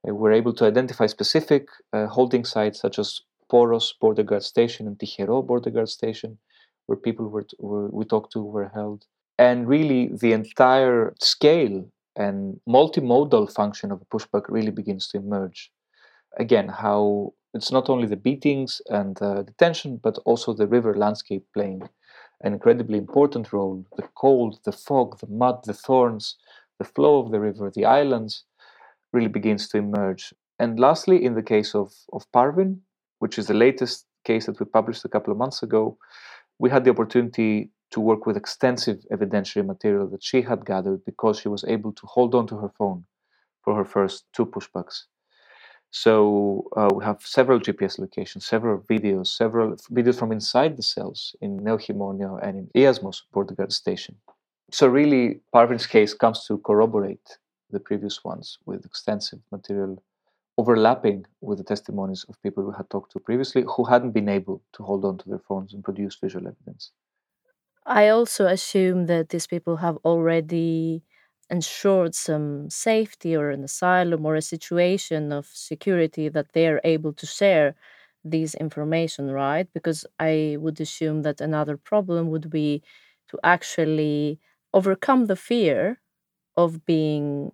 Uh, were able to identify specific uh, holding sites such as Poros border guard station and Tychero border guard station, where people were, were we talked to were held. And really, the entire scale and multimodal function of pushback really begins to emerge. Again, how it's not only the beatings and the detention, but also the river landscape playing an incredibly important role. The cold, the fog, the mud, the thorns, the flow of the river, the islands really begins to emerge. And lastly, in the case of, of Parvin, which is the latest case that we published a couple of months ago, we had the opportunity to work with extensive evidentiary material that she had gathered because she was able to hold on to her phone for her first two pushbacks. So uh, we have several GPS locations, several videos, several videos from inside the cells in Neochimonio and in Iasmos border guard station. So really, Parvin's case comes to corroborate the previous ones with extensive material overlapping with the testimonies of people we had talked to previously who hadn't been able to hold on to their phones and produce visual evidence. I also assume that these people have already ensured some safety or an asylum or a situation of security that they are able to share this information, right? Because I would assume that another problem would be to actually overcome the fear of being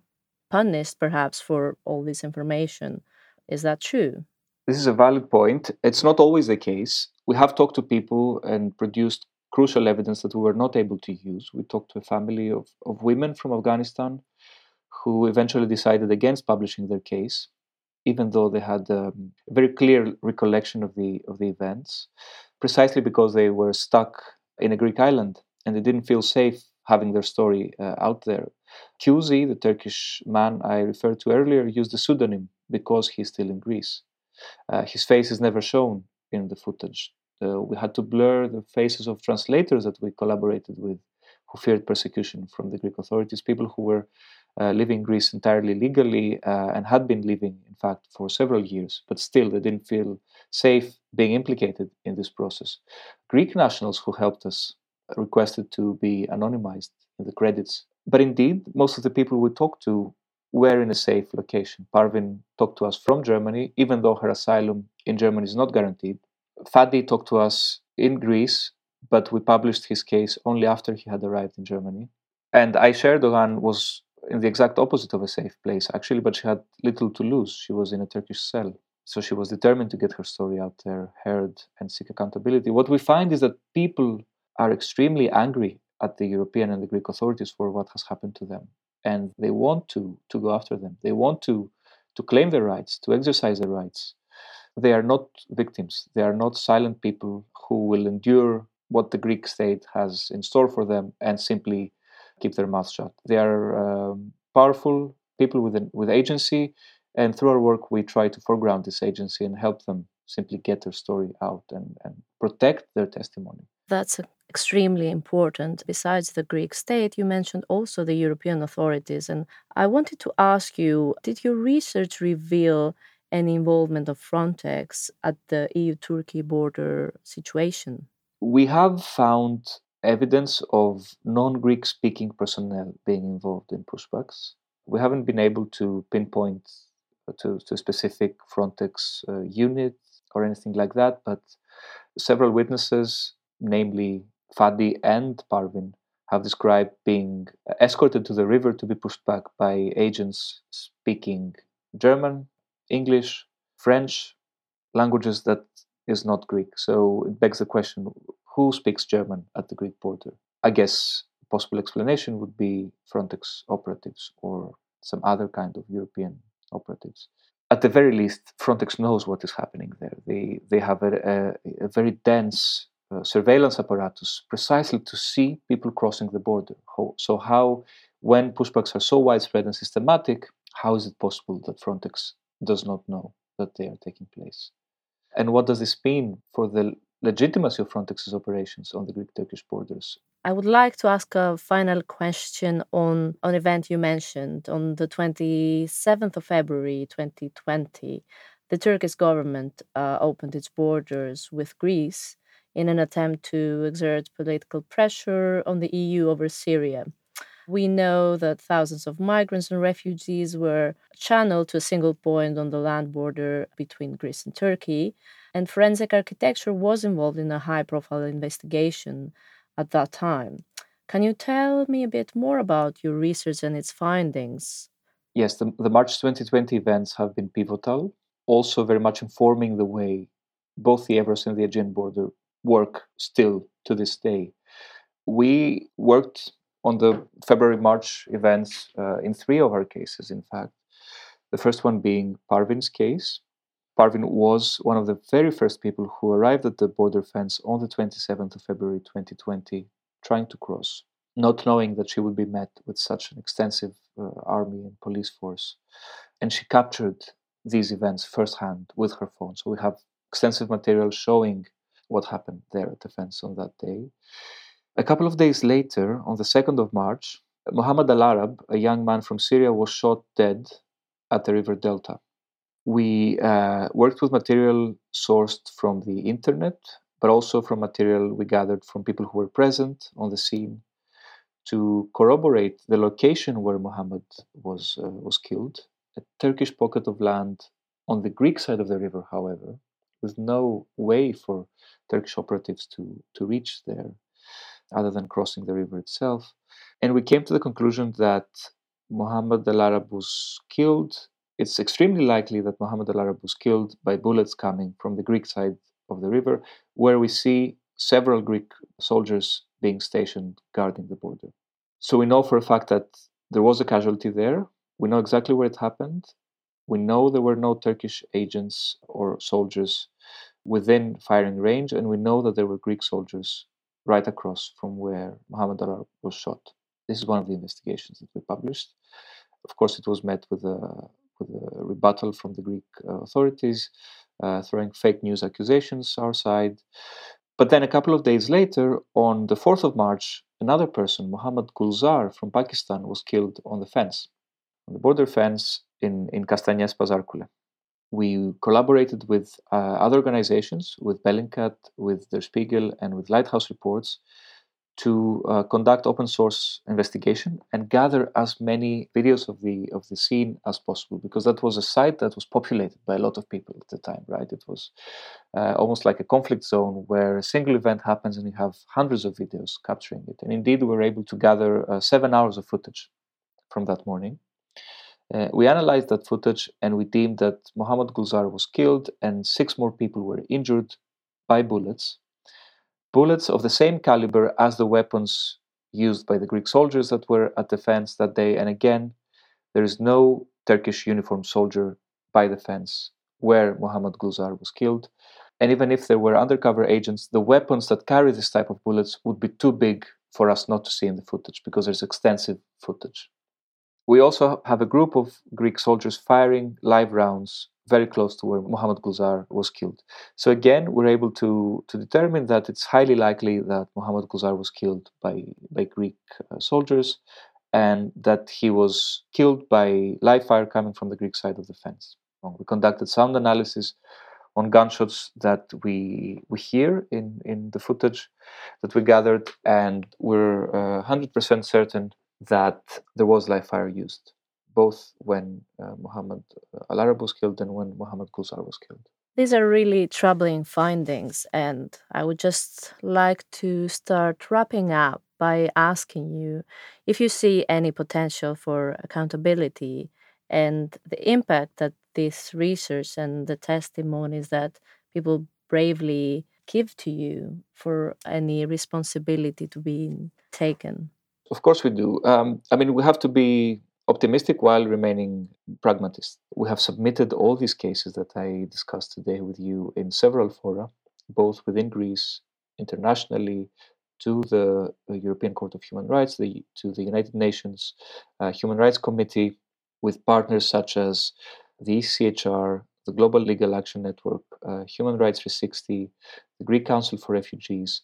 punished, perhaps, for all this information. Is that true? This is a valid point. It's not always the case. We have talked to people and produced crucial evidence that we were not able to use. We talked to a family of, of women from Afghanistan who eventually decided against publishing their case, even though they had um, a very clear recollection of the of the events, precisely because they were stuck in a Greek island and they didn't feel safe having their story uh, out there. Kuzi, the Turkish man I referred to earlier, used the pseudonym because he's still in Greece. Uh, his face is never shown in the footage uh, we had to blur the faces of translators that we collaborated with who feared persecution from the Greek authorities, people who were uh, living in Greece entirely legally uh, and had been living, in fact, for several years, but still they didn't feel safe being implicated in this process. Greek nationals who helped us requested to be anonymized in the credits. But indeed, most of the people we talked to were in a safe location. Parvin talked to us from Germany, even though her asylum in Germany is not guaranteed. Fadi talked to us in Greece, but we published his case only after he had arrived in Germany. And Ayşe Erdogan was in the exact opposite of a safe place, actually, but she had little to lose. She was in a Turkish cell. So she was determined to get her story out there, heard, and seek accountability. What we find is that people are extremely angry at the European and the Greek authorities for what has happened to them. And they want to, to go after them. They want to, to claim their rights, to exercise their rights they are not victims. They are not silent people who will endure what the Greek state has in store for them and simply keep their mouth shut. They are um, powerful people with an, with agency, and through our work, we try to foreground this agency and help them simply get their story out and, and protect their testimony. That's extremely important. Besides the Greek state, you mentioned also the European authorities. And I wanted to ask you did your research reveal any involvement of Frontex at the EU Turkey border situation? We have found evidence of non Greek speaking personnel being involved in pushbacks. We haven't been able to pinpoint to, to a specific Frontex uh, unit or anything like that, but several witnesses, namely Fadi and Parvin, have described being uh, escorted to the river to be pushed back by agents speaking German, English, French, languages that is not Greek. So it begs the question who speaks German at the Greek border? I guess a possible explanation would be Frontex operatives or some other kind of European operatives. At the very least, Frontex knows what is happening there. They, they have a, a, a very dense uh, surveillance apparatus precisely to see people crossing the border. So, how, when pushbacks are so widespread and systematic, How is it possible that Frontex does not know that they are taking place? And what does this mean for the legitimacy of Frontex's operations on the Greek Turkish borders? I would like to ask a final question on an event you mentioned on the 27th of February 2020. The Turkish government uh, opened its borders with Greece in an attempt to exert political pressure on the EU over Syria. We know that thousands of migrants and refugees were channeled to a single point on the land border between Greece and Turkey, and forensic architecture was involved in a high profile investigation at that time. Can you tell me a bit more about your research and its findings? Yes, the, the March 2020 events have been pivotal, also very much informing the way both the Evros and the Aegean border work still to this day. We worked on the February March events uh, in three of our cases, in fact. The first one being Parvin's case. Parvin was one of the very first people who arrived at the border fence on the 27th of February 2020, trying to cross, not knowing that she would be met with such an extensive uh, army and police force. And she captured these events firsthand with her phone. So we have extensive material showing what happened there at the fence on that day. A couple of days later, on the 2nd of March, Mohammed Al Arab, a young man from Syria, was shot dead at the river Delta. We uh, worked with material sourced from the internet, but also from material we gathered from people who were present on the scene to corroborate the location where Muhammad was, uh, was killed, a Turkish pocket of land on the Greek side of the river, however, with no way for Turkish operatives to, to reach there other than crossing the river itself. And we came to the conclusion that Muhammad al Arab was killed. It's extremely likely that Muhammad al Arab was killed by bullets coming from the Greek side of the river, where we see several Greek soldiers being stationed guarding the border. So we know for a fact that there was a casualty there. We know exactly where it happened. We know there were no Turkish agents or soldiers within firing range, and we know that there were Greek soldiers right across from where Muhammad Al Arab was shot. This is one of the investigations that we published. Of course, it was met with a, with a rebuttal from the Greek uh, authorities, uh, throwing fake news accusations our side. But then a couple of days later, on the 4th of March, another person, Muhammad Gulzar from Pakistan, was killed on the fence, on the border fence in, in Kastanies Pazarkule we collaborated with uh, other organizations, with Bellingcat, with Der Spiegel, and with Lighthouse Reports to uh, conduct open source investigation and gather as many videos of the of the scene as possible because that was a site that was populated by a lot of people at the time right? It was uh, almost like a conflict zone where a single event happens and you have hundreds of videos capturing it. And indeed we were able to gather uh, seven hours of footage from that morning. Uh, we analyzed that footage and we deemed that Mohammed Gulzar was killed and six more people were injured by bullets. Bullets of the same caliber as the weapons used by the Greek soldiers that were at the fence that day. And again, there is no Turkish uniformed soldier by the fence where Mohammed Gulzar was killed. And even if there were undercover agents, the weapons that carry this type of bullets would be too big for us not to see in the footage because there's extensive footage. We also have a group of Greek soldiers firing live rounds very close to where Muhammad Gulzar was killed. So again, we're able to, to determine that it's highly likely that Muhammad Gulzar was killed by, by Greek uh, soldiers and that he was killed by live fire coming from the Greek side of the fence. We conducted sound analysis on gunshots that we we hear in, in the footage that we gathered, and we're uh, 100% certain that there was live fire used, both when uh, Muhammad uh, Al Arab was killed and when Muhammad Gulzar was killed. These are really troubling findings, and I would just like to start wrapping up by asking you if you see any potential for accountability and the impact that this research and the testimonies that people bravely give to you for any responsibility to be taken. Of course, we do. Um, I mean, we have to be optimistic while remaining pragmatist. We have submitted all these cases that I discussed today with you in several fora, both within Greece, internationally, to the European Court of Human Rights, the, to the United Nations uh, Human Rights Committee, with partners such as the ECHR, the Global Legal Action Network, uh, Human Rights 360, the Greek Council for Refugees,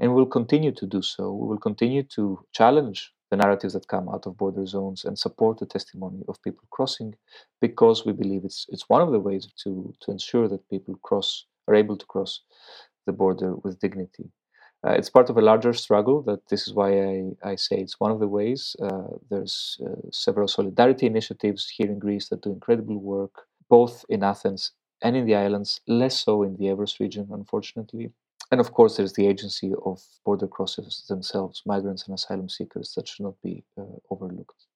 and we'll continue to do so. We will continue to challenge the narratives that come out of border zones and support the testimony of people crossing because we believe it's it's one of the ways to to ensure that people cross are able to cross the border with dignity. Uh, it's part of a larger struggle that this is why I, I say it's one of the ways. Uh, there's uh, several solidarity initiatives here in Greece that do incredible work, both in Athens and in the islands, less so in the Evros region, unfortunately. And of course, there's the agency of border crossers themselves, migrants and asylum seekers, that should not be uh, overlooked.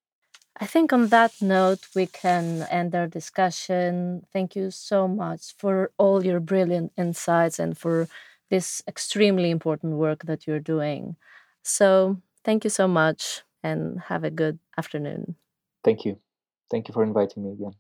I think on that note, we can end our discussion. Thank you so much for all your brilliant insights and for this extremely important work that you're doing. So, thank you so much and have a good afternoon. Thank you. Thank you for inviting me again.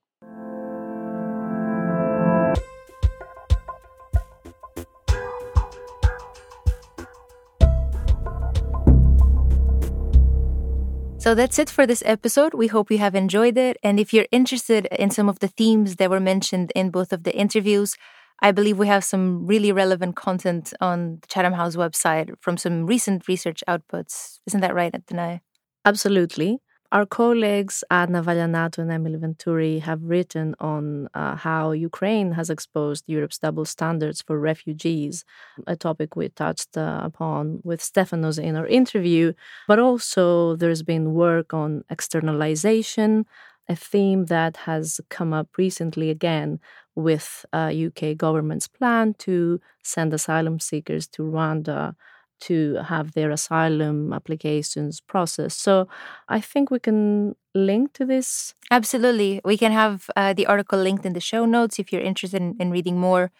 So that's it for this episode. We hope you have enjoyed it. And if you're interested in some of the themes that were mentioned in both of the interviews, I believe we have some really relevant content on the Chatham House website from some recent research outputs. Isn't that right, Danai? Absolutely. Our colleagues Adna Vaglianato and Emily Venturi have written on uh, how Ukraine has exposed Europe's double standards for refugees, a topic we touched uh, upon with Stefanos in our interview. But also, there's been work on externalization, a theme that has come up recently again with uh, UK government's plan to send asylum seekers to Rwanda to have their asylum applications processed. So I think we can link to this. Absolutely. We can have uh, the article linked in the show notes if you're interested in, in reading more.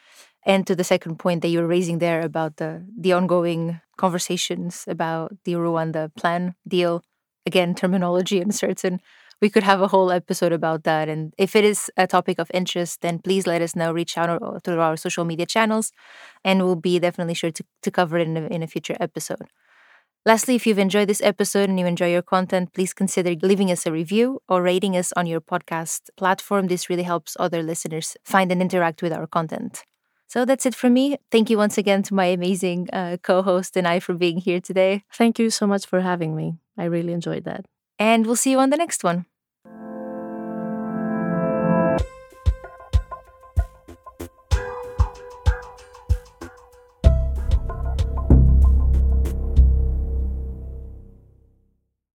And to the second point that you're raising there about the, the ongoing conversations about the Rwanda plan deal, again, terminology uncertain we could have a whole episode about that. And if it is a topic of interest, then please let us know. Reach out through our social media channels, and we'll be definitely sure to, to cover it in a, in a future episode. Lastly, if you've enjoyed this episode and you enjoy your content, please consider leaving us a review or rating us on your podcast platform. This really helps other listeners find and interact with our content. So that's it from me. Thank you once again to my amazing uh, co host Danai for being here today. Thank you so much for having me. I really enjoyed that and we'll see you on the next one.